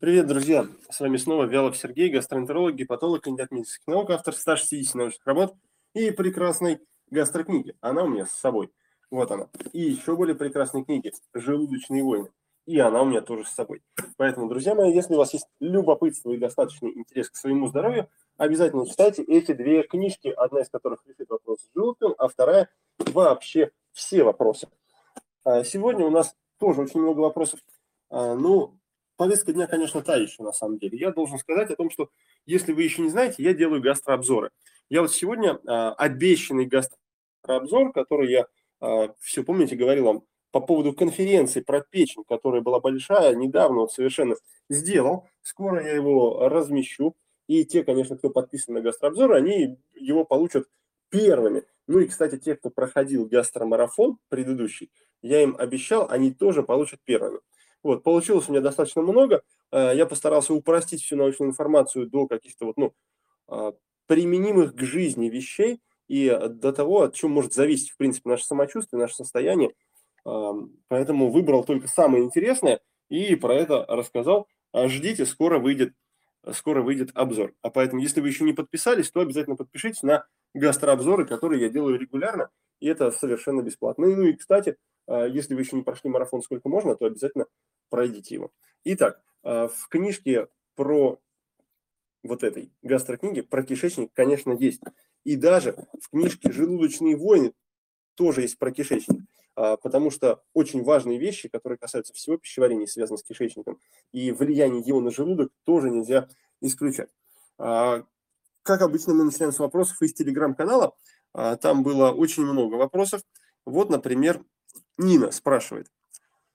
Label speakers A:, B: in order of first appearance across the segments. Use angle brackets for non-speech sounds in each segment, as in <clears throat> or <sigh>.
A: Привет, друзья! С вами снова Вялов Сергей, гастроэнтеролог, гепатолог, кандидат медицинских наук, автор 160 научных работ и прекрасной гастрокниги. Она у меня с собой. Вот она. И еще более прекрасной книги «Желудочные войны». И она у меня тоже с собой. Поэтому, друзья мои, если у вас есть любопытство и достаточный интерес к своему здоровью, обязательно читайте эти две книжки, одна из которых решит вопрос с желудком, а вторая вообще все вопросы. А сегодня у нас тоже очень много вопросов. А, ну, повестка дня, конечно, та еще на самом деле. Я должен сказать о том, что если вы еще не знаете, я делаю гастрообзоры. Я вот сегодня а, обещанный гастрообзор, который я, все помните, говорил вам по поводу конференции про печень, которая была большая, недавно вот совершенно сделал. Скоро я его размещу. И те, конечно, кто подписан на гастрообзоры, они его получат первыми. Ну и, кстати, те, кто проходил гастромарафон предыдущий, я им обещал, они тоже получат первыми. Вот, получилось у меня достаточно много. Э, я постарался упростить всю научную информацию до каких-то вот, ну, а, применимых к жизни вещей и до того, от чего может зависеть, в принципе, наше самочувствие, наше состояние. Поэтому выбрал только самое интересное и про это рассказал. А ждите, скоро выйдет, скоро выйдет обзор. А поэтому, если вы еще не подписались, то обязательно подпишитесь на гастрообзоры, которые я делаю регулярно, и это совершенно бесплатно. Ну и, кстати, а, если вы еще не прошли марафон сколько можно, то обязательно пройдите его. Итак, а, в книжке про вот этой гастрокниге про кишечник, конечно, есть. И даже в книжке «Желудочные войны» тоже есть про кишечник. А, потому что очень важные вещи, которые касаются всего пищеварения, связаны с кишечником, и влияние его на желудок тоже нельзя исключать. Как обычно, мы начинаем с вопросов из телеграм-канала. Там было очень много вопросов. Вот, например, Нина спрашивает.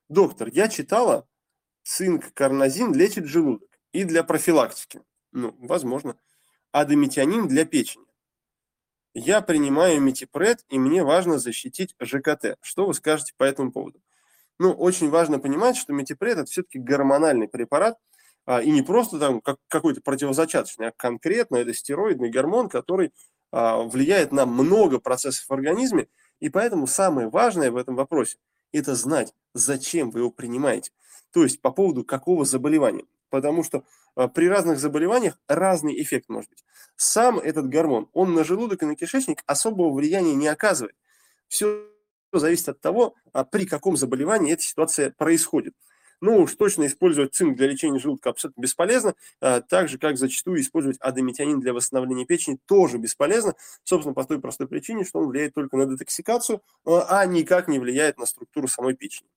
A: Доктор, я читала, цинк карнозин лечит желудок и для профилактики. Ну, возможно. А дометионин для печени. Я принимаю метипред, и мне важно защитить ЖКТ. Что вы скажете по этому поводу? Ну, очень важно понимать, что метипред – это все-таки гормональный препарат, а, и не просто там как, какой-то противозачаточный, а конкретно это стероидный гормон, который а, влияет на много процессов в организме, и поэтому самое важное в этом вопросе – это знать, зачем вы его принимаете. То есть по поводу какого заболевания. Потому что а, при разных заболеваниях разный эффект может быть. Сам этот гормон, он на желудок и на кишечник особого влияния не оказывает. Все зависит от того, а при каком заболевании эта ситуация происходит. Ну уж точно использовать цинк для лечения желудка абсолютно бесполезно, а, так же, как зачастую использовать адометионин для восстановления печени тоже бесполезно, собственно, по той простой причине, что он влияет только на детоксикацию, а, а никак не влияет на структуру самой печени.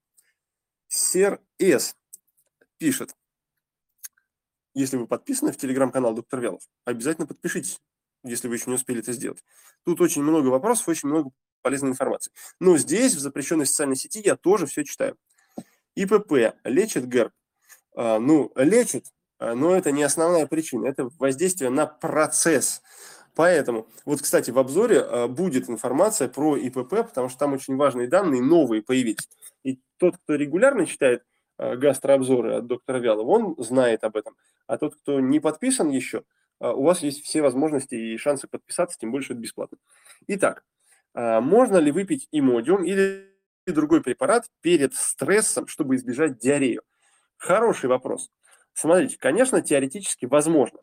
A: Сер С. пишет, если вы подписаны в телеграм-канал Доктор Вялов, обязательно подпишитесь, если вы еще не успели это сделать. Тут очень много вопросов, очень много полезной информации. Но здесь, в запрещенной социальной сети, я тоже все читаю. ИПП лечит ГЭРБ? А, ну, лечит, а, но это не основная причина, это воздействие на процесс. Поэтому, вот, кстати, в обзоре а, будет информация про ИПП, потому что там очень важные данные, новые появились. И тот, кто регулярно читает гастрообзоры от доктора Вялова, он знает об этом. А тот, кто не подписан еще, у вас есть все возможности и шансы подписаться, тем больше это бесплатно. Итак, можно ли выпить имодиум или другой препарат перед стрессом, чтобы избежать диарею? Хороший вопрос. Смотрите, конечно, теоретически возможно,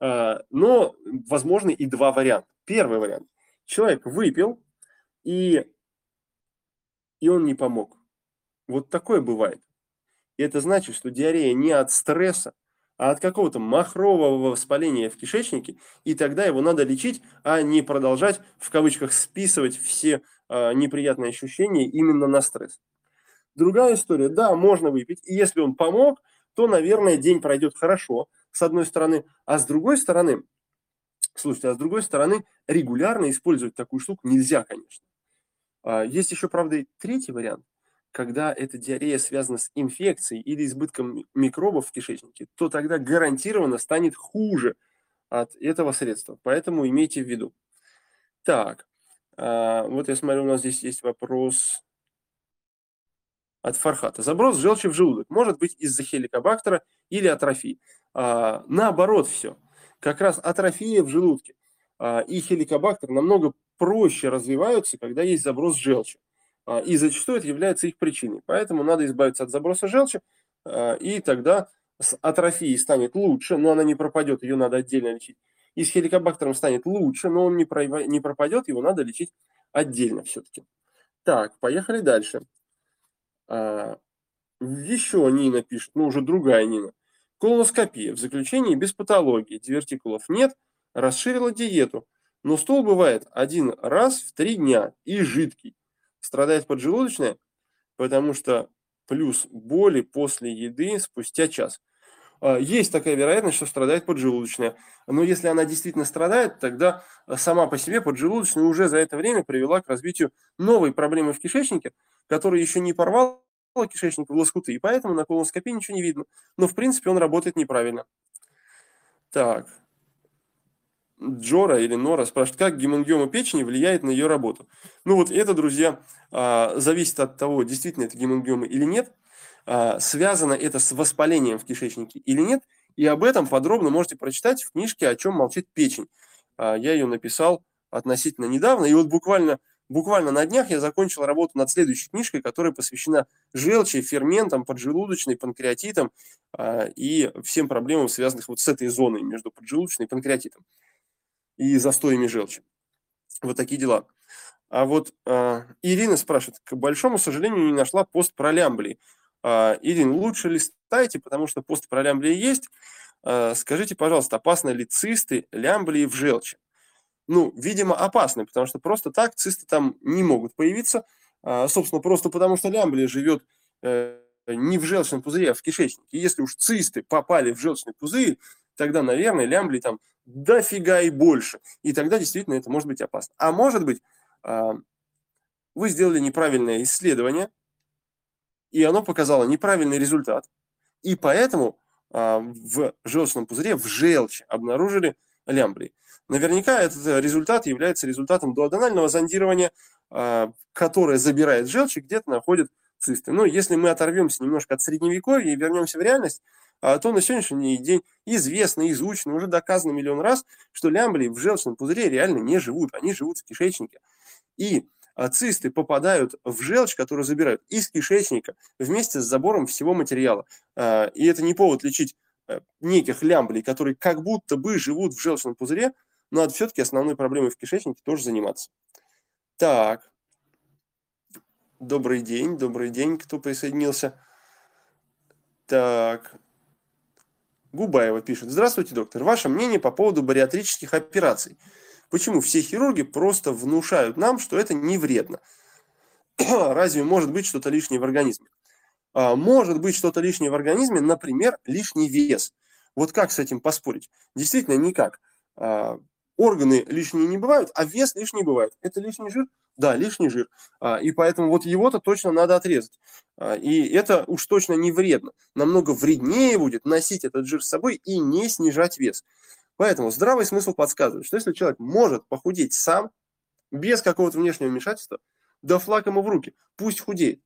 A: а, но возможны и два варианта. Первый вариант. Человек выпил, и, и он не помог. Вот такое бывает. И это значит, что диарея не от стресса, а от какого-то махрового воспаления в кишечнике, и тогда его надо лечить, а не продолжать, в кавычках, списывать все э, неприятные ощущения именно на стресс. Другая история, да, можно выпить, и если он помог, то, наверное, день пройдет хорошо, с одной стороны, а с другой стороны, слушайте, а с другой стороны, регулярно использовать такую штуку нельзя, конечно. А, есть еще, правда, и третий вариант когда эта диарея связана с инфекцией или избытком микробов в кишечнике, то тогда гарантированно станет хуже от этого средства. Поэтому имейте в виду. Так, а, вот я смотрю, у нас здесь есть вопрос от Фархата. Заброс желчи в желудок может быть из-за хеликобактера или атрофии. А, наоборот все. Как раз атрофия в желудке а, и хеликобактер намного проще развиваются, когда есть заброс желчи. А, и зачастую это является их причиной. Поэтому надо избавиться от заброса желчи, а, и тогда с атрофией станет лучше, но она не пропадет, ее надо отдельно лечить. И с хеликобактером станет лучше, но он не, не пропадет, его надо лечить отдельно все-таки. Так, поехали дальше. А, еще Нина пишет, ну уже другая Нина. Колоноскопия. В заключении без патологии. Дивертикулов нет. Расширила диету. Но стол бывает один раз в три дня и жидкий. Страдает поджелудочная, потому что плюс боли после еды спустя час. А, есть такая вероятность, что страдает поджелудочная. Но если она действительно страдает, тогда сама по себе поджелудочная уже за это время привела к развитию новой проблемы в кишечнике, которая еще не порвала кишечник в лоскуты, и поэтому на колоноскопии ничего не видно. Но в принципе он работает неправильно. Так. Джора или Нора спрашивает, как гемангиома печени влияет на ее работу. Ну вот это, друзья, а, зависит от того, действительно это гемангиома или нет. А, связано это с воспалением в кишечнике или нет. И об этом подробно можете прочитать в книжке «О чем молчит печень». А, я ее написал относительно недавно. И вот буквально, буквально на днях я закончил работу над следующей книжкой, которая посвящена желчи, ферментам, поджелудочной, панкреатитам и всем проблемам, связанных вот с этой зоной между поджелудочной и панкреатитом и застоями желчи. Вот такие дела. А вот э, Ирина спрашивает, к большому сожалению, не нашла пост про лямблии. Э, Ирина, лучше листайте, потому что пост про лямблии есть. Э, скажите, пожалуйста, опасны ли цисты лямблии в желчи? Ну, видимо, опасны, потому что просто так цисты там не могут появиться. Э, собственно, просто потому что лямблия живет э, не в желчном пузыре, а в кишечнике. И если уж цисты попали в желчный пузырь, тогда, наверное, лямблии там дофига и больше. И тогда действительно это может быть опасно. А может быть, а, вы сделали неправильное исследование, и оно показало неправильный результат. И поэтому а, в желчном пузыре, в желчи обнаружили лямблии. Наверняка этот результат является результатом дуоденального зондирования, а, которое забирает желчь и где-то находит цисты. Но если мы оторвемся немножко от средневековья и вернемся в реальность, а то на сегодняшний день известно, изучено, уже доказано миллион раз, что лямблии в желчном пузыре реально не живут, они живут в кишечнике. И цисты попадают в желчь, которую забирают из кишечника вместе с забором всего материала. А, и это не повод лечить э, неких лямблей, которые как будто бы живут в желчном пузыре, но надо все-таки основной проблемой в кишечнике тоже заниматься. Так. Добрый день, добрый день, кто присоединился. Так, Губаева пишет. Здравствуйте, доктор. Ваше мнение по поводу бариатрических операций. Почему все хирурги просто внушают нам, что это не вредно? <clears throat> Разве может быть что-то лишнее в организме? А, может быть что-то лишнее в организме, например, лишний вес. Вот как с этим поспорить? Действительно, никак. А, органы лишние не бывают, а вес лишний бывает. Это лишний жир? Да, лишний жир. А, и поэтому вот его-то точно надо отрезать. И это уж точно не вредно. Намного вреднее будет носить этот жир с собой и не снижать вес. Поэтому здравый смысл подсказывает, что если человек может похудеть сам, без какого-то внешнего вмешательства, да флаг ему в руки, пусть худеет.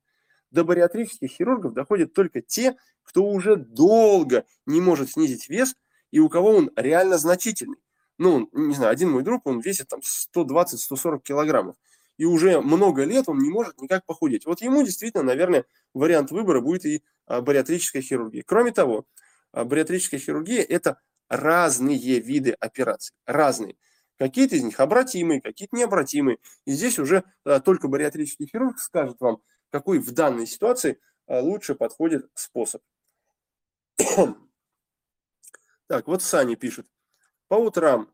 A: До бариатрических хирургов доходят только те, кто уже долго не может снизить вес и у кого он реально значительный. Ну, не знаю, один мой друг, он весит там 120-140 килограммов и уже много лет он не может никак похудеть. Вот ему действительно, наверное, вариант выбора будет и а, бариатрическая хирургия. Кроме того, а, бариатрическая хирургия – это разные виды операций, разные. Какие-то из них обратимые, какие-то необратимые. И здесь уже а, только бариатрический хирург скажет вам, какой в данной ситуации лучше подходит способ. <clears throat> Так, вот Сани пишет. По утрам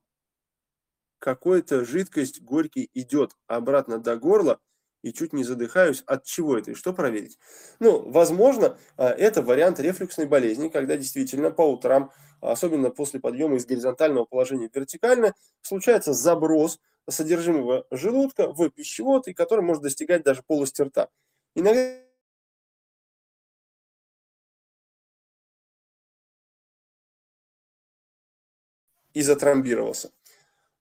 A: какая-то жидкость горький идет обратно до горла, и чуть не задыхаюсь. От чего это и что проверить? Ну, возможно, а, это вариант рефлюксной болезни, когда действительно по утрам, особенно после подъема из горизонтального положения в вертикальное, случается заброс содержимого желудка в пищевод, и который может достигать даже полости рта. Иногда и затромбировался.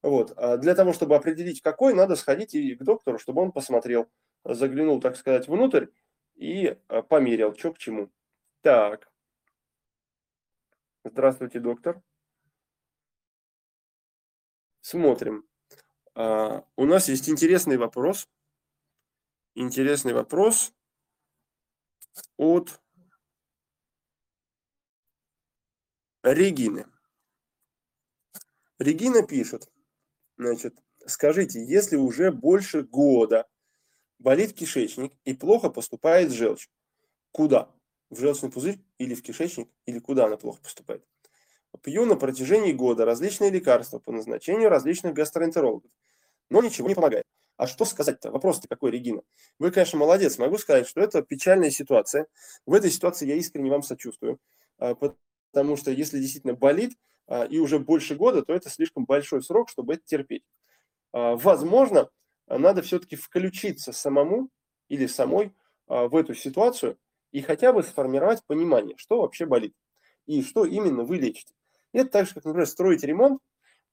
A: Вот. А для того, чтобы определить, какой, надо сходить и к доктору, чтобы он посмотрел, заглянул, так сказать, внутрь и а, померил, что к чему. Так. Здравствуйте, доктор. Смотрим. А, у нас есть интересный вопрос. Интересный вопрос от Регины. Регина пишет, значит, скажите, если уже больше года болит кишечник и плохо поступает желчь, куда? В желчный пузырь или в кишечник, или куда она плохо поступает? Пью на протяжении года различные лекарства по назначению различных гастроэнтерологов, но ничего не помогает. А что сказать-то? Вопрос-то какой, Регина? Вы, конечно, молодец. Могу сказать, что это печальная ситуация. В этой ситуации я искренне вам сочувствую. А, потому что если действительно болит а, и уже больше года, то это слишком большой срок, чтобы это терпеть. А, возможно, надо все-таки включиться самому или самой в эту ситуацию и хотя бы сформировать понимание, что вообще болит и что именно вы лечите. Это так же, как, например, строить ремонт,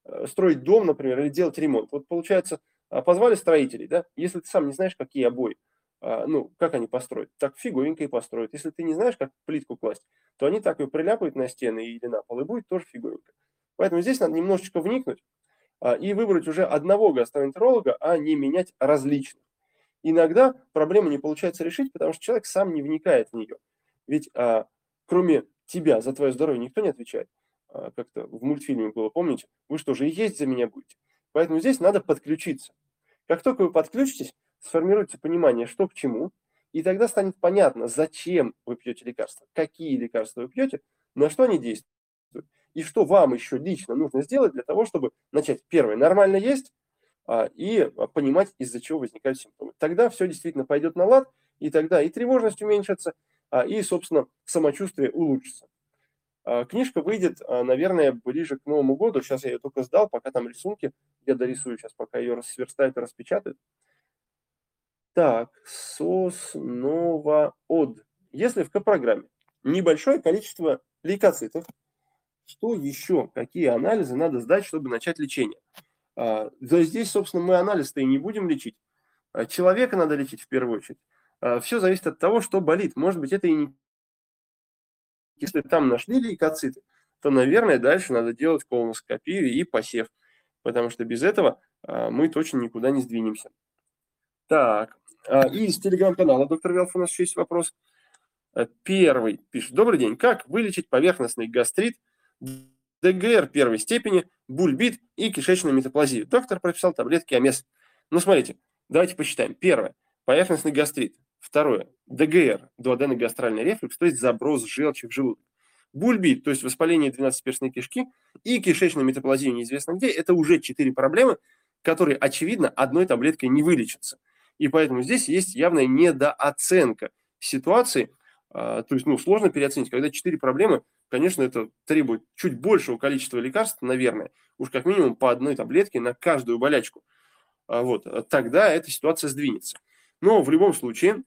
A: э, строить дом, например, или делать ремонт. Вот получается, а, позвали строителей, да, если ты сам не знаешь, какие обои, а, ну, как они построят, так фиговенько и построят. Если ты не знаешь, как плитку класть, то они так ее приляпают на стены или на пол, и будет тоже фиговенько. Поэтому здесь надо немножечко вникнуть а, и выбрать уже одного гастроэнтеролога, а не менять различных. Иногда проблему не получается решить, потому что человек сам не вникает в нее. Ведь а, кроме тебя за твое здоровье никто не отвечает. А, как-то в мультфильме было, помните? Вы что же и есть за меня будете? Поэтому здесь надо подключиться. Как только вы подключитесь, сформируется понимание, что к чему, и тогда станет понятно, зачем вы пьете лекарства, какие лекарства вы пьете, на что они действуют, и что вам еще лично нужно сделать для того, чтобы начать, первое, нормально есть, и понимать, из-за чего возникают симптомы. Тогда все действительно пойдет на лад, и тогда и тревожность уменьшится, а, и, собственно, самочувствие улучшится. А, книжка выйдет, а, наверное, ближе к Новому году. Сейчас я ее только сдал, пока там рисунки. Я дорисую сейчас, пока ее сверстают и распечатают. Так, соснова от. Если в К-программе небольшое количество лейкоцитов, что еще, какие анализы надо сдать, чтобы начать лечение? А, да здесь, собственно, мы анализ-то и не будем лечить. Человека надо лечить в первую очередь. Все зависит от того, что болит. Может быть, это и не если там нашли лейкоциты, то, наверное, дальше надо делать колоноскопию и посев, потому что без этого а, мы точно никуда не сдвинемся. Так, а, и из телеграм-канала доктор Велф у нас еще есть вопрос. Э, первый пишет. Добрый день. Как вылечить поверхностный гастрит, ДГР первой степени, бульбит и кишечную метаплазию? Доктор прописал таблетки АМЕС. Ну, смотрите, давайте посчитаем. Первое. Поверхностный гастрит. Второе. ДГР, дуоденогастральный рефлюкс, то есть заброс желчи в желудок. Бульбит, то есть воспаление 12-перстной кишки и кишечная метаплазия неизвестно где, это уже четыре проблемы, которые, очевидно, одной таблеткой не вылечатся. И поэтому здесь есть явная недооценка ситуации. А, то есть, ну, сложно переоценить. Когда четыре проблемы, конечно, это требует чуть большего количества лекарств, наверное. Уж как минимум по одной таблетке на каждую болячку. А вот, тогда эта ситуация сдвинется. Но в любом случае,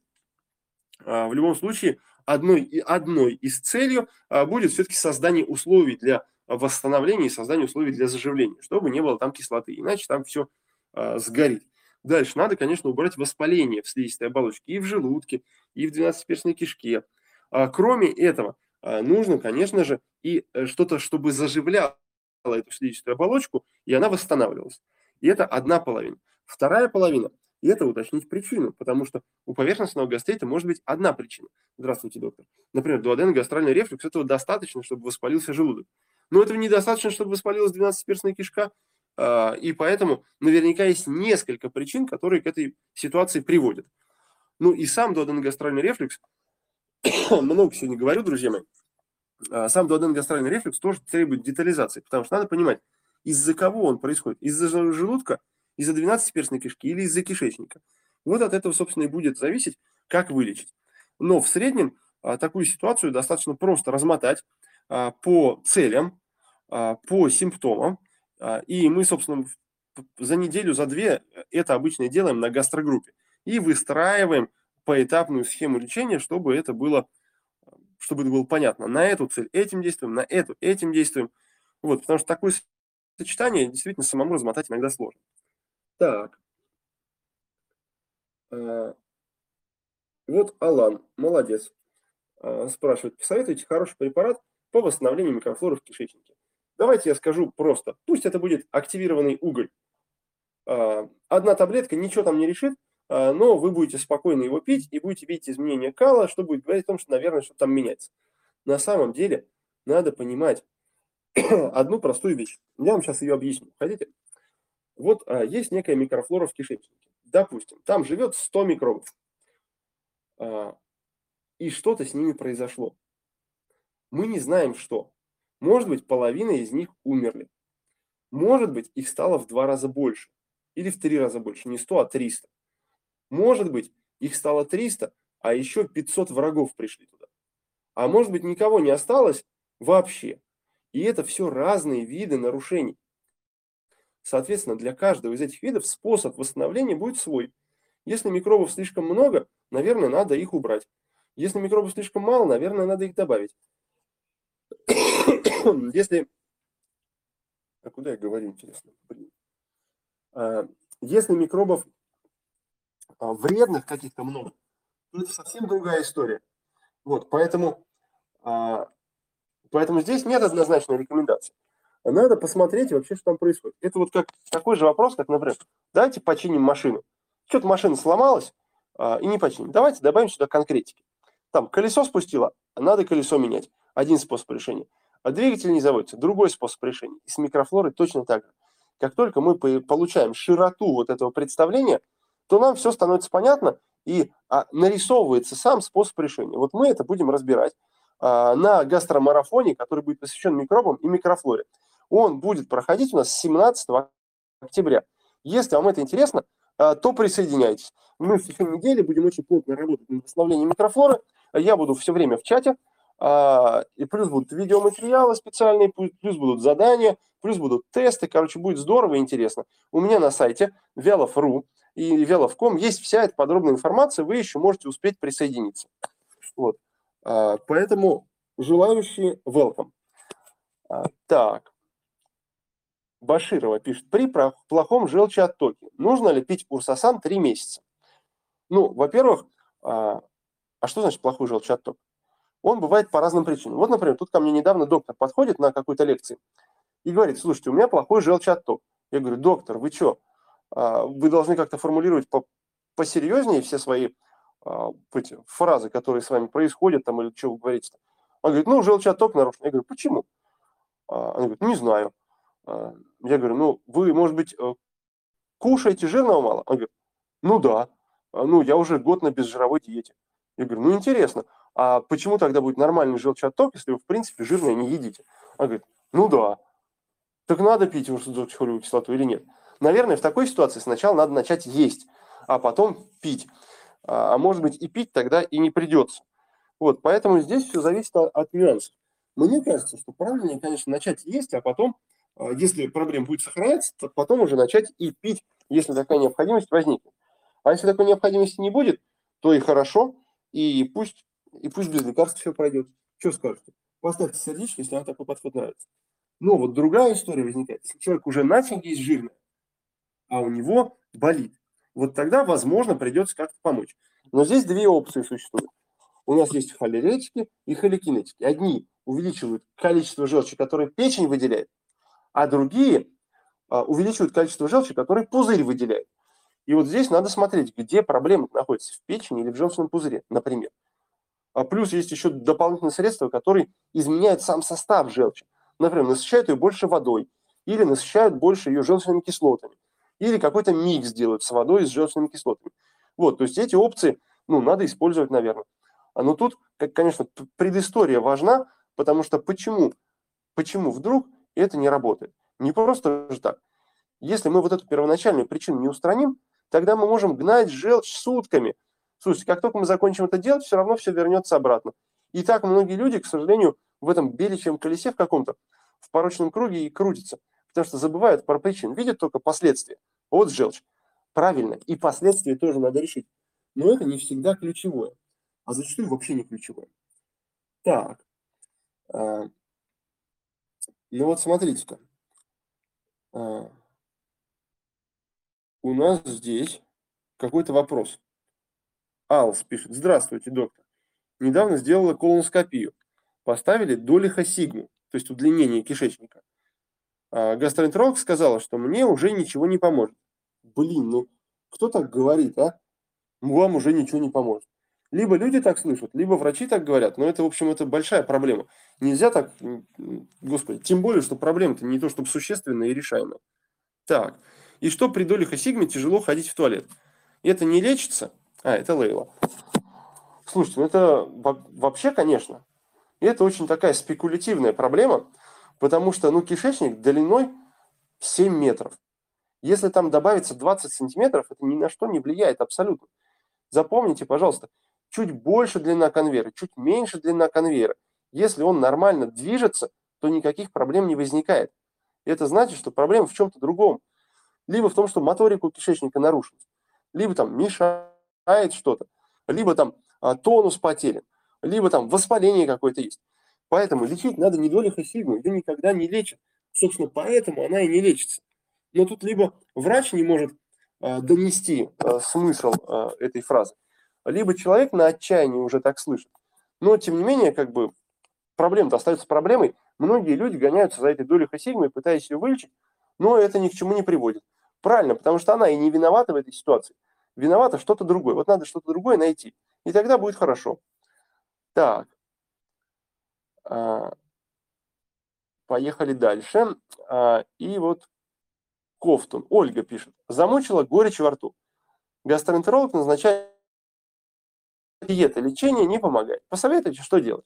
A: а, в любом случае, одной, одной из целью а, будет все-таки создание условий для восстановления и создание условий для заживления, чтобы не было там кислоты, иначе там все а, сгорит. Дальше надо, конечно, убрать воспаление в слизистой оболочке и в желудке, и в двенадцатиперстной кишке. Кроме этого, нужно, конечно же, и э, что-то, чтобы заживляло эту слизистую оболочку, и она восстанавливалась. И это одна половина. Вторая половина – это уточнить причину, потому что у поверхностного гастрита может быть одна причина. Здравствуйте, доктор. Например, дуоденогастральный рефлюкс, этого достаточно, чтобы воспалился желудок. Но этого недостаточно, чтобы воспалилась 12-перстная кишка, а, и поэтому наверняка есть несколько причин, которые к этой ситуации приводят. Ну и сам дуоденогастральный рефлюкс, <coughs> много сегодня говорю, друзья мои, а, сам дуоденогастральный рефлюкс тоже требует детализации, потому что надо понимать, из-за кого он происходит. Из-за желудка – из-за 12-перстной кишки или из-за кишечника. Вот от этого, собственно, и будет зависеть, как вылечить. Но в среднем а, такую ситуацию достаточно просто размотать а, по целям, по симптомам. И мы, собственно, за неделю, за две это обычно делаем на гастрогруппе. И выстраиваем поэтапную схему лечения, чтобы это было, чтобы это было понятно. На эту цель этим действуем, на эту этим действуем. Вот, потому что такое сочетание действительно самому размотать иногда сложно. Так. А, вот Алан, молодец. А, спрашивает, посоветуйте хороший препарат по восстановлению микрофлоры в кишечнике. Давайте я скажу просто. Пусть это будет активированный уголь. А, одна таблетка ничего там не решит, но вы будете спокойно его пить и будете видеть изменения кала, что будет говорить о том, что, наверное, что там меняется. На самом деле надо понимать, <clears throat> одну простую вещь. Я вам сейчас ее объясню. Хотите? Вот а, есть некая микрофлора в кишечнике. Допустим, там живет 100 микробов. А, и что-то с ними произошло. Мы не знаем, что. Может быть, половина из них умерли. Может быть, их стало в два раза больше. Или в три раза больше. Не 100, а 300. Может быть, их стало 300, а еще 500 врагов пришли туда. А может быть, никого не осталось вообще. И это все разные виды нарушений. Соответственно, для каждого из этих видов способ восстановления будет свой. Если микробов слишком много, наверное, надо их убрать. Если микробов слишком мало, наверное, надо их добавить. <coughs> Если... А куда я говорю, интересно? Блин. А, если микробов вредных каких-то много, то это совсем другая история. Вот, поэтому, а, поэтому здесь нет однозначной рекомендации. Надо посмотреть вообще, что там происходит. Это вот как такой же вопрос, как, например, давайте починим машину. Что-то машина сломалась и не починим. Давайте добавим сюда конкретики. Там колесо спустило, надо колесо менять. Один способ решения. А двигатель не заводится, другой способ решения. И с микрофлорой точно так же. Как только мы получаем широту вот этого представления, то нам все становится понятно и а, нарисовывается сам способ решения. Вот мы это будем разбирать а, на гастромарафоне, который будет посвящен микробам и микрофлоре. Он будет проходить у нас с 17 октября. Если вам это интересно, а, то присоединяйтесь. Мы в течение недели будем очень плотно работать над восстановлением микрофлоры. Я буду все время в чате. А, и плюс будут видеоматериалы специальные, плюс будут задания, плюс будут тесты. Короче, будет здорово и интересно. У меня на сайте velov.ru и velov.com есть вся эта подробная информация, вы еще можете успеть присоединиться. Вот. А, поэтому желающие welcome. А, так. Баширова пишет, при плохом желчеоттоке нужно ли пить урсасан 3 месяца? Ну, во-первых, а что значит плохой желчеотток? он бывает по разным причинам. Вот, например, тут ко мне недавно доктор подходит на какой-то лекции и говорит, слушайте, у меня плохой желчеотток. Я говорю, доктор, вы что? А, вы должны как-то формулировать по посерьезнее все свои а, эти фразы, которые с вами происходят, там, или что вы говорите. -то. Он говорит, ну, желчеотток нарушен. Я говорю, почему? А, он говорит, не знаю. Я говорю, ну, вы, может быть, э, кушаете жирного мало? Он говорит, ну да. Ну, я уже год на безжировой диете. Я говорю, ну, интересно а почему тогда будет нормальный желчеотток, если вы, в принципе, жирное не едите? Она говорит, ну да, так надо пить урсудзоксихолевую кислоту или нет? Наверное, в такой ситуации сначала надо начать есть, а потом пить. А, а может быть и пить тогда и не придется. Вот, поэтому здесь все зависит от, нюансов. Мне кажется, что правильнее, конечно, начать есть, а потом, а, если проблема будет сохраняться, то потом уже начать и пить, если такая необходимость возникнет. А если такой необходимости не будет, то и хорошо, и пусть и пусть без лекарств все пройдет. Что скажете? Поставьте сердечко, если вам такой подход нравится. Но вот другая история возникает. Если человек уже начал есть жирное, а у него болит, вот тогда, возможно, придется как-то помочь. Но здесь две опции существуют. У нас есть холеретики и холекинетики. Одни увеличивают количество желчи, которое печень выделяет, а другие а, увеличивают количество желчи, которое пузырь выделяет. И вот здесь надо смотреть, где проблема находится, в печени или в желчном пузыре, например. А плюс есть еще дополнительные средства, которые изменяют сам состав желчи. Например, насыщают ее больше водой, или насыщают больше ее желчными кислотами, или какой-то микс делают с водой с желчными кислотами. Вот, то есть эти опции, ну, надо использовать, наверное. А Но тут, как, конечно, предыстория важна, потому что почему, почему вдруг это не работает? Не просто же так. Если мы вот эту первоначальную причину не устраним, тогда мы можем гнать желчь сутками – Слушайте, как только мы закончим это делать, все равно все вернется обратно. И так многие люди, к сожалению, в этом беличьем колесе в каком-то, в порочном круге и крутятся. Потому что забывают про причину, видят только последствия. Вот желчь. Правильно. И последствия тоже надо решить. Но это не всегда ключевое. А зачастую вообще не ключевое. Так. А, ну вот смотрите-ка. А, у нас здесь какой-то вопрос. Алс пишет. Здравствуйте, доктор. Недавно сделала колоноскопию. Поставили долихосигму, то есть удлинение кишечника. А гастроэнтеролог сказала, что мне уже ничего не поможет. Блин, ну кто так говорит, а? Вам уже ничего не поможет. Либо люди так слышат, либо врачи так говорят. Но это, в общем, это большая проблема. Нельзя так, господи, тем более, что проблема-то не то, чтобы существенная и решаемая. Так, и что при долях и сигме тяжело ходить в туалет? Это не лечится? А, это Лейла. Слушайте, ну это вообще, конечно, это очень такая спекулятивная проблема, потому что, ну, кишечник длиной 7 метров. Если там добавится 20 сантиметров, это ни на что не влияет абсолютно. Запомните, пожалуйста, чуть больше длина конвейера, чуть меньше длина конвейера. Если он нормально движется, то никаких проблем не возникает. Это значит, что проблема в чем-то другом. Либо в том, что моторика у кишечника нарушена, либо там мешает что-то, либо там а, тонус потерян, либо там воспаление какое-то есть. Поэтому лечить надо не долю сигму, ее никогда не лечат. Собственно, поэтому она и не лечится. Но тут либо врач не может а, донести а, смысл а, этой фразы, либо человек на отчаянии уже так слышит. Но, тем не менее, как бы проблема-то остается проблемой. Многие люди гоняются за этой долей сигмы, пытаясь ее вылечить, но это ни к чему не приводит. Правильно, потому что она и не виновата в этой ситуации. Виновата что-то другое. Вот надо что-то другое найти. И тогда будет хорошо. Так. А, поехали дальше. А, и вот Кофтун. Ольга пишет. Замучила горечь во рту. Гастроэнтеролог назначает диета, лечение не помогает. Посоветуйте, что делать.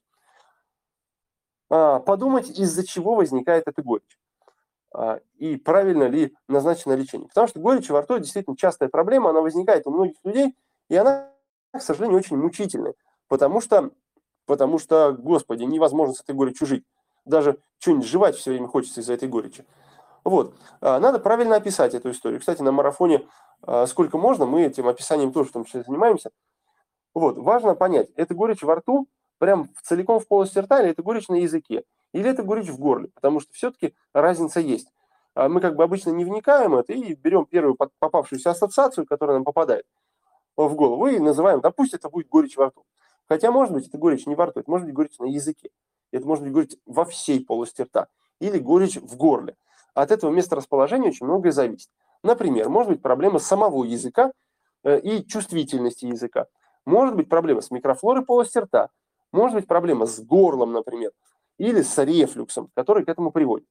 A: А, подумать, из-за чего возникает эта горечь. И правильно ли назначено лечение. Потому что горечь во рту действительно частая проблема, она возникает у многих людей, и она, к сожалению, очень мучительная. Потому что, потому что, господи, невозможно с этой горечью жить. Даже что-нибудь жевать все время хочется из-за этой горечи. Вот. А, надо правильно описать эту историю. Кстати, на марафоне сколько можно, мы этим описанием тоже в том числе занимаемся. Вот, важно понять, это горечь во рту, прям целиком в полости рта, или это горечь на языке, или это горечь в горле, потому что все-таки разница есть. А мы как бы обычно не вникаем в это и берем первую попавшуюся ассоциацию, которая нам попадает в голову, и называем, да пусть это будет горечь во рту. Хотя, может быть, это горечь не во рту, это может быть горечь на языке, это может быть горечь во всей полости рта, или горечь в горле. От этого места расположения очень многое зависит. Например, может быть проблема самого языка э, и чувствительности языка. Может быть проблема с микрофлорой полости рта, может быть проблема с горлом, например, или с рефлюксом, который к этому приводит.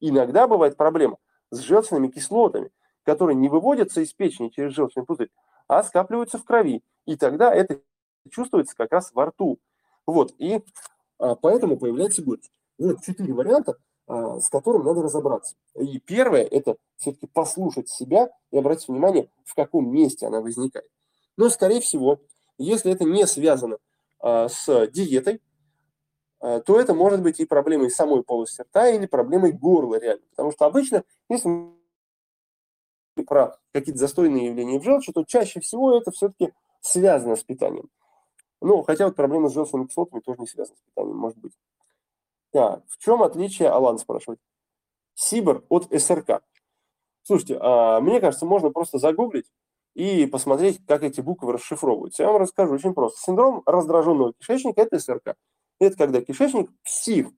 A: Иногда бывает проблема с желчными кислотами, которые не выводятся из печени через желчный пузырь, а скапливаются в крови. И тогда это чувствуется как раз во рту. Вот, и а, поэтому появляется горечь. Вот четыре варианта, а, с которым надо разобраться. И первое – это все-таки послушать себя и обратить внимание, в каком месте она возникает. Но, скорее всего, если это не связано а, с диетой, а, то это может быть и проблемой самой полости рта или проблемой горла реально. Потому что обычно, если про какие-то застойные явления в желчи, то чаще всего это все-таки связано с питанием. Ну, хотя вот проблема с желчными кислотами тоже не связана с питанием, может быть. Так, в чем отличие, Алан спрашивает, Сибр от СРК? Слушайте, а, мне кажется, можно просто загуглить и посмотреть, как эти буквы расшифровываются. Я вам расскажу очень просто. Синдром раздраженного кишечника – это СРК. Это когда кишечник псих.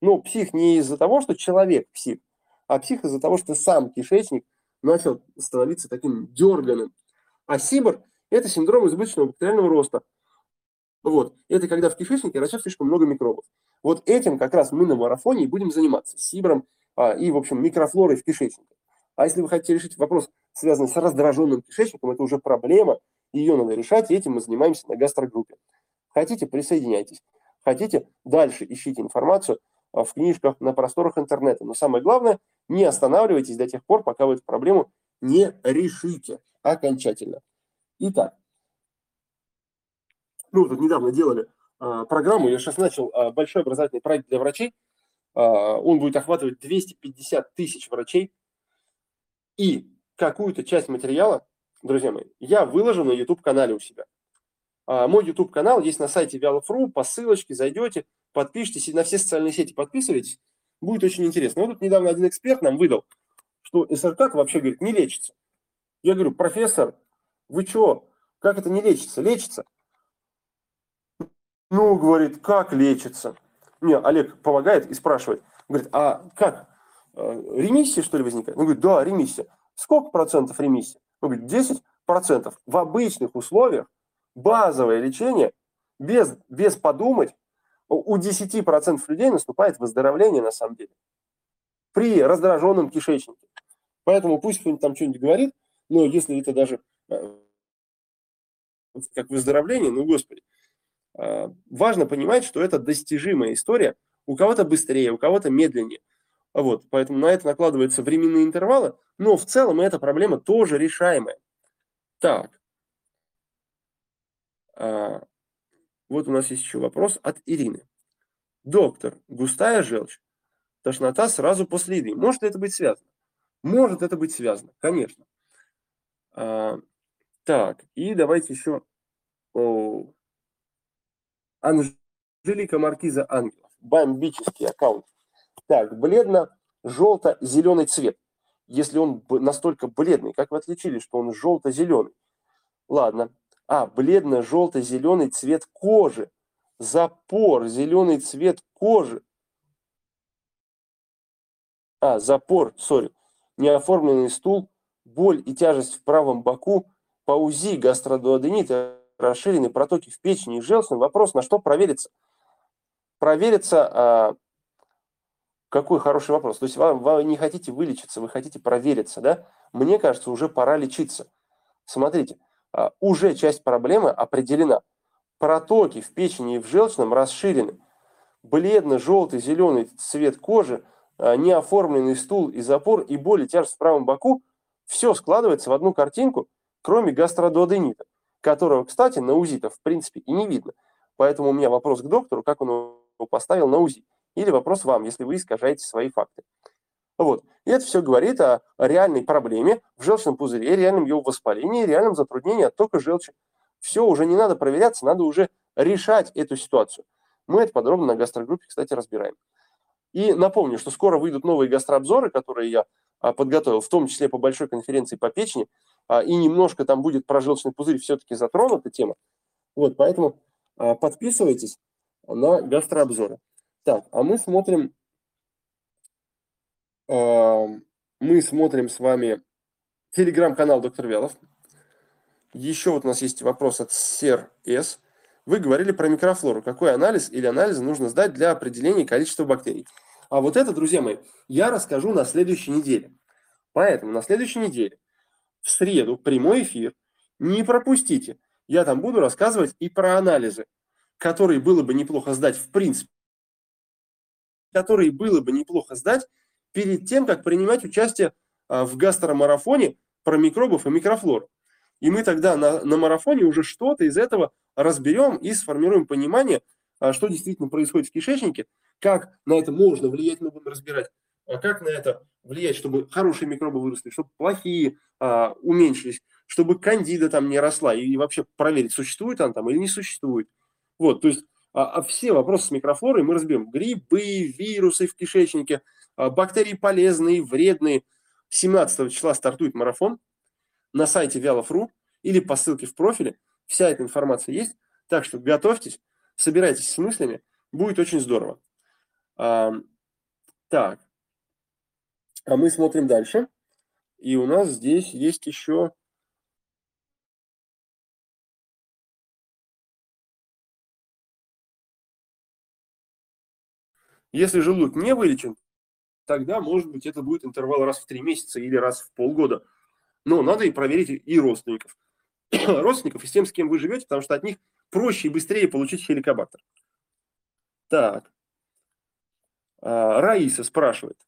A: Но псих не из-за того, что человек псих, а псих из-за того, что сам кишечник начал становиться таким дерганым. А СИБР – это синдром избыточного бактериального роста. Вот. Это когда в кишечнике растет слишком много микробов. Вот этим как раз мы на марафоне и будем заниматься. СИБРом а, и, в общем, микрофлорой в кишечнике. А если вы хотите решить вопрос, связанный с раздраженным кишечником, это уже проблема, ее надо решать, и этим мы занимаемся на гастрогруппе. Хотите, присоединяйтесь. Хотите, дальше ищите информацию а, в книжках, на просторах интернета. Но самое главное, не останавливайтесь до тех пор, пока вы эту проблему не решите окончательно. Итак, ну, тут недавно делали э, программу, я сейчас начал э, большой образовательный проект для врачей. Э, он будет охватывать 250 тысяч врачей и какую-то часть материала, друзья мои, я выложу на YouTube-канале у себя. А, мой YouTube-канал есть на сайте Вялов.ру, по ссылочке зайдете, подпишитесь, на все социальные сети подписывайтесь, будет очень интересно. Вот тут недавно один эксперт нам выдал, что СРК вообще, говорит, не лечится. Я говорю, профессор, вы что, как это не лечится? Лечится. Ну, говорит, как лечится? Мне Олег помогает и спрашивает, говорит, а как? Э, ремиссия, что ли, возникает? Он говорит, да, ремиссия. Сколько процентов ремиссии? Он говорит, 10 процентов. В обычных условиях, базовое лечение, без, без подумать, у 10% людей наступает выздоровление на самом деле при раздраженном кишечнике. Поэтому пусть кто-нибудь там что-нибудь говорит, но если это даже э, как выздоровление, ну, господи, важно понимать, что это достижимая история. У кого-то быстрее, у кого-то медленнее. Вот, поэтому на это накладываются временные интервалы, но в целом эта проблема тоже решаемая. Так. А, вот у нас есть еще вопрос от Ирины. Доктор, густая желчь, тошнота сразу после еды. Может ли это быть связано? Может это быть связано, конечно. А, так, и давайте еще о, Анжелика Маркиза Ангелов. Бомбический аккаунт. Так, бледно-желто-зеленый цвет. Если он настолько бледный, как вы отличили, что он желто-зеленый? Ладно. А, бледно-желто-зеленый цвет кожи. Запор, зеленый цвет кожи. А, запор, сори. Неоформленный стул, боль и тяжесть в правом боку, по УЗИ гастродуоденит, расширенные протоки в печени и желчном. Вопрос, на что проверится? Проверится а, какой хороший вопрос. То есть вам, вы не хотите вылечиться, вы хотите провериться, да? Мне кажется, уже пора лечиться. Смотрите, а, уже часть проблемы определена. Протоки в печени и в желчном расширены. Бледно-желтый, зеленый цвет кожи, а, неоформленный стул и запор и боли, тяжесть в правом боку. Все складывается в одну картинку, кроме гастродуоденита, которого, кстати, на УЗИ-то в принципе и не видно. Поэтому у меня вопрос к доктору, как он его поставил на УЗИ. Или вопрос вам, если вы искажаете свои факты. Вот. И это все говорит о реальной проблеме в желчном пузыре, реальном его воспалении, реальном затруднении оттока желчи. Все, уже не надо проверяться, надо уже решать эту ситуацию. Мы это подробно на гастрогруппе, кстати, разбираем. И напомню, что скоро выйдут новые гастрообзоры, которые я а, подготовил, в том числе по большой конференции по печени, и немножко там будет про желчный пузырь все-таки затронута тема. Вот, поэтому а, подписывайтесь на гастрообзоры. Так, а мы смотрим, э, мы смотрим с вами телеграм-канал Доктор Вялов. Еще вот у нас есть вопрос от Сер С. Вы говорили про микрофлору. Какой анализ или анализы нужно сдать для определения количества бактерий? А вот это, друзья мои, я расскажу на следующей неделе. Поэтому на следующей неделе, в среду, прямой эфир, не пропустите. Я там буду рассказывать и про анализы, которые было бы неплохо сдать в принципе которые было бы неплохо сдать перед тем, как принимать участие а, в гастромарафоне про микробов и микрофлору. И мы тогда на, на марафоне уже что-то из этого разберем и сформируем понимание, а, что действительно происходит в кишечнике, как на это можно влиять, мы будем разбирать, как на это влиять, чтобы хорошие микробы выросли, чтобы плохие а, уменьшились, чтобы кандида там не росла, и вообще проверить, существует она там или не существует. Вот, то есть а, а все вопросы с микрофлорой мы разберем. Грибы, вирусы в кишечнике, а, бактерии полезные, вредные. 17 числа стартует марафон на сайте Вялов.ру или по ссылке в профиле. Вся эта информация есть. Так что готовьтесь, собирайтесь с мыслями. Будет очень здорово. А, так. А мы смотрим дальше. И у нас здесь есть еще Если желудок не вылечен, тогда, может быть, это будет интервал раз в три месяца или раз в полгода. Но надо и проверить и родственников. <coughs> родственников и с тем, с кем вы живете, потому что от них проще и быстрее получить хеликобактер. Так. А, Раиса спрашивает.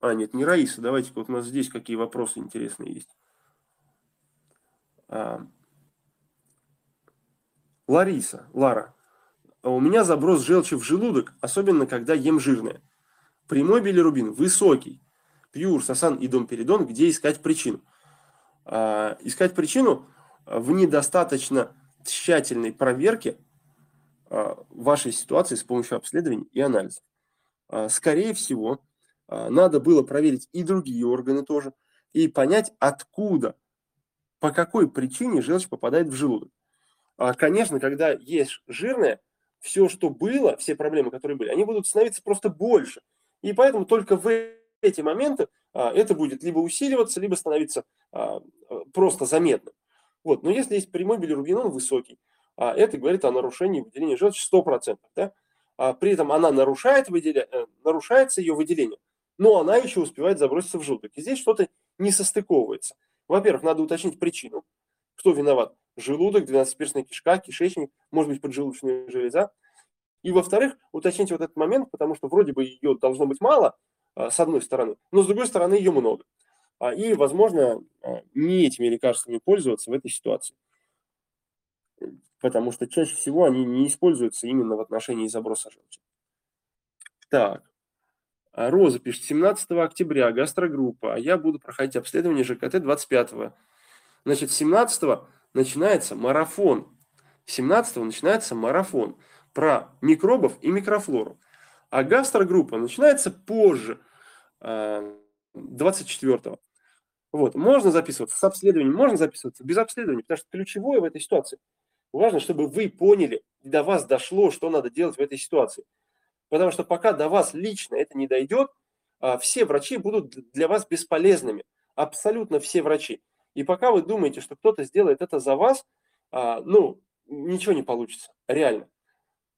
A: А, нет, не Раиса. Давайте вот у нас здесь какие вопросы интересные есть. А, Лариса, Лара. А у меня заброс желчи в желудок, особенно когда ем жирное. Прямой билирубин высокий. Пьюр, Сасан и Домперидон, где искать причину? А, искать причину в недостаточно тщательной проверке а, вашей ситуации с помощью обследований и анализов. А, скорее всего, надо было проверить и другие органы тоже, и понять, откуда, по какой причине желчь попадает в желудок. А, конечно, когда есть жирное, все, что было, все проблемы, которые были, они будут становиться просто больше. И поэтому только в эти моменты а, это будет либо усиливаться, либо становиться а, просто заметным. Вот. Но если есть прямой билирубинон высокий, а, это говорит о нарушении выделения желчи 100%. Да? А при этом она нарушает выделя... Э, нарушается ее выделение, но она еще успевает заброситься в желудок. И здесь что-то не состыковывается. Во-первых, надо уточнить причину. Кто виноват? Желудок, двенадцатиперстная кишка, кишечник, может быть, поджелудочная железа. И, во-вторых, уточнить вот этот момент, потому что вроде бы ее должно быть мало, а, с одной стороны, но с другой стороны ее много. А, и, возможно, а, не этими лекарствами пользоваться в этой ситуации. Потому что чаще всего они не используются именно в отношении заброса желчи. Так. Роза пишет, 17 октября гастрогруппа, а я буду проходить обследование ЖКТ 25. Значит, 17 начинается марафон. 17 начинается марафон про микробов и микрофлору. А гастрогруппа начинается позже, 24 -го. Вот. Можно записываться с обследованием, можно записываться без обследования, потому что ключевое в этой ситуации. Важно, чтобы вы поняли, до вас дошло, что надо делать в этой ситуации. Потому что пока до вас лично это не дойдет, а, все врачи будут для вас бесполезными. Абсолютно все врачи. И пока вы думаете, что кто-то сделает это за вас, а, ну, ничего не получится. Реально.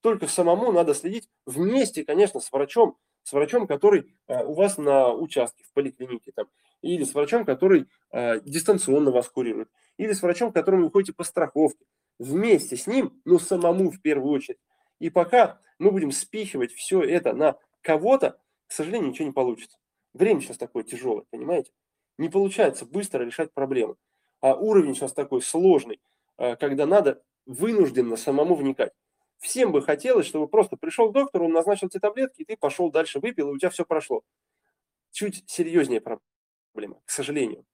A: Только самому надо следить вместе, конечно, с врачом, с врачом, который а, у вас на участке, в поликлинике, там, или с врачом, который дистанционно вас курирует, или с врачом, к которому вы ходите по страховке. Вместе с ним, но самому в первую очередь. И пока мы будем спихивать все это на кого-то, к сожалению, ничего не получится. Время сейчас такое тяжелое, понимаете? Не получается быстро решать проблемы. А уровень сейчас такой сложный, а, когда надо вынужденно самому вникать. Всем бы хотелось, чтобы просто пришел к доктору, он назначил тебе таблетки, и ты пошел дальше, выпил, и у тебя все прошло. Чуть серьезнее проблема, к сожалению.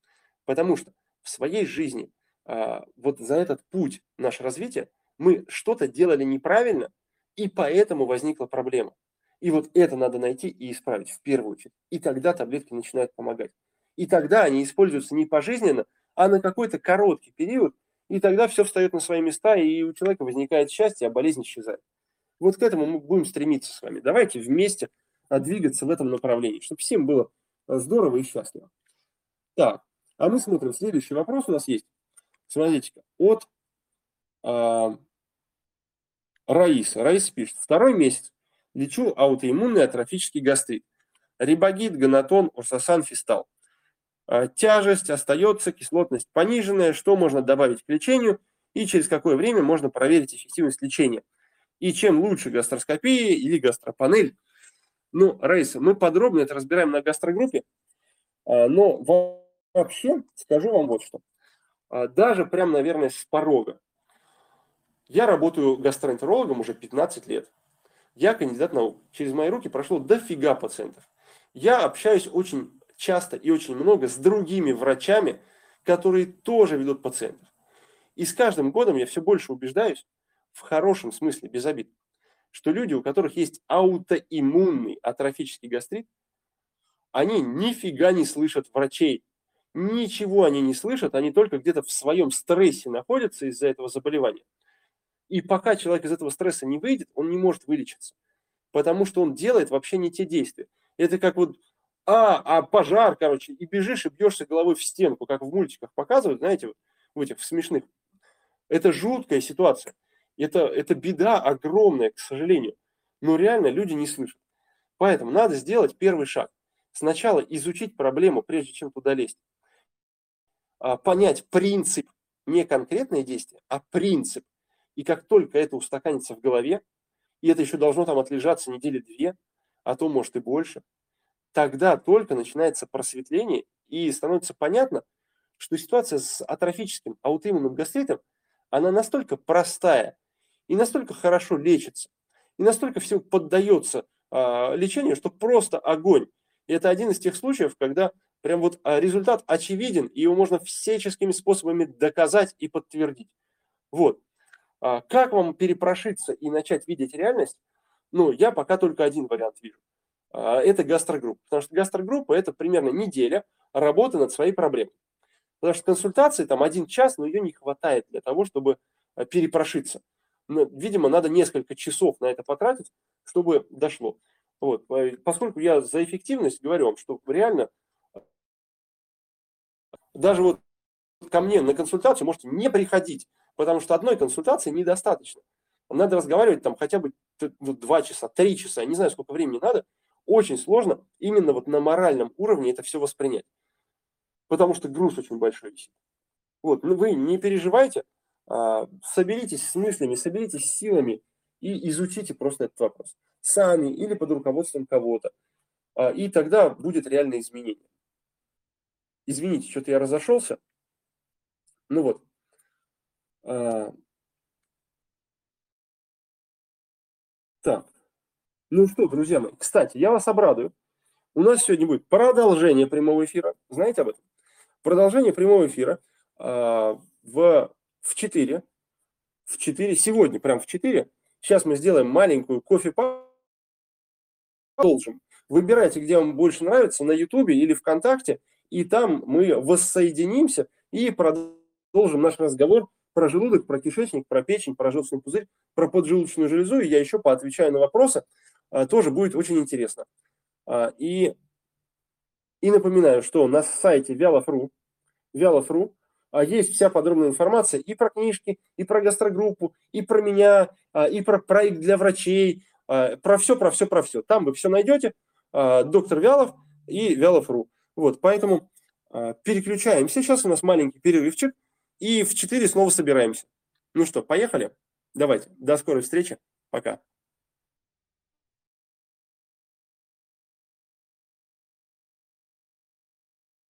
A: Потому что в своей жизни а, вот за этот путь наше развития мы что-то делали неправильно, и поэтому возникла проблема. И вот это надо найти и исправить в первую очередь. И тогда таблетки начинают помогать. И тогда они используются не пожизненно, а на какой-то короткий период, и тогда все встает на свои места, и у человека возникает счастье, а болезнь исчезает. Вот к этому мы будем стремиться с вами. Давайте вместе двигаться в этом направлении, чтобы всем было здорово и счастливо. Так, а мы смотрим, следующий вопрос у нас есть. Смотрите-ка, от а, Раиса. Раиса пишет, второй месяц лечу аутоиммунный атрофический гастрит. Рибогит, гонатон, урсасан, фистал. А, тяжесть остается, кислотность пониженная, что можно добавить к лечению и через какое время можно проверить эффективность лечения. И чем лучше гастроскопия или гастропанель. Ну, Раиса, мы подробно это разбираем на гастрогруппе, а, но вообще скажу вам вот что. А, даже прям, наверное, с порога. Я работаю гастроэнтерологом уже 15 лет. Я кандидат наук. Через мои руки прошло дофига пациентов. Я общаюсь очень часто и очень много с другими врачами, которые тоже ведут пациентов. И с каждым годом я все больше убеждаюсь, в хорошем смысле, без обид, что люди, у которых есть аутоиммунный атрофический гастрит, они нифига не слышат врачей, ничего они не слышат, они только где-то в своем стрессе находятся из-за этого заболевания. И пока человек из этого стресса не выйдет, он не может вылечиться, потому что он делает вообще не те действия. Это как вот, а, а пожар, короче, и бежишь и бьешься головой в стенку, как в мультиках показывают, знаете, в этих в смешных. Это жуткая ситуация. Это, это беда огромная, к сожалению. Но реально люди не слышат. Поэтому надо сделать первый шаг. Сначала изучить проблему, прежде чем туда лезть. А, понять принцип, не конкретное действие, а принцип. И как только это устаканится в голове, и это еще должно там отлежаться недели две, а то, может, и больше, тогда только начинается просветление, и становится понятно, что ситуация с атрофическим аутоиммунным гастритом, она настолько простая и настолько хорошо лечится, и настолько все поддается а, лечению, что просто огонь. И это один из тех случаев, когда прям вот а, результат очевиден, и его можно всяческими способами доказать и подтвердить. Вот. А как вам перепрошиться и начать видеть реальность? Ну, я пока только один вариант вижу. А, это гастрогруппа. Потому что гастрогруппа – это примерно неделя работы над своей проблемой. Потому что консультации там один час, но ее не хватает для того, чтобы а, перепрошиться. Но, видимо, надо несколько часов на это потратить, чтобы дошло. Вот. Поскольку я за эффективность говорю вам, что реально даже вот ко мне на консультацию можете не приходить, потому что одной консультации недостаточно. Надо разговаривать там хотя бы два часа, три часа, я не знаю, сколько времени надо. Очень сложно именно вот на моральном уровне это все воспринять. Потому что груз очень большой висит. Вот, ну вы не переживайте, а, соберитесь с мыслями, соберитесь с силами и изучите просто этот вопрос. Сами или под руководством кого-то. А, и тогда будет реальное изменение. Извините, что-то я разошелся. Ну вот. А, так. Ну что, друзья мои, кстати, я вас обрадую. У нас сегодня будет продолжение прямого эфира. Знаете об этом? Продолжение прямого эфира э, в, в 4. В 4. Сегодня, прям в 4. Сейчас мы сделаем маленькую кофе Продолжим. Выбирайте, где вам больше нравится, на Ютубе или ВКонтакте, и там мы воссоединимся и продолжим наш разговор про желудок, про кишечник, про печень, про желчный пузырь, про поджелудочную железу, и я еще поотвечаю на вопросы, а, тоже будет очень интересно. А, и, и напоминаю, что на сайте Вялов.ру, Вялов.ру а, есть вся подробная информация и про книжки, и про гастрогруппу, и про меня, и про проект для врачей, про все, про все, про все. Там вы все найдете, доктор Вялов и Вялов.ру. Вот, поэтому переключаемся. Сейчас у нас маленький перерывчик, и в 4 снова собираемся. Ну что, поехали? Давайте. До скорой встречи. Пока.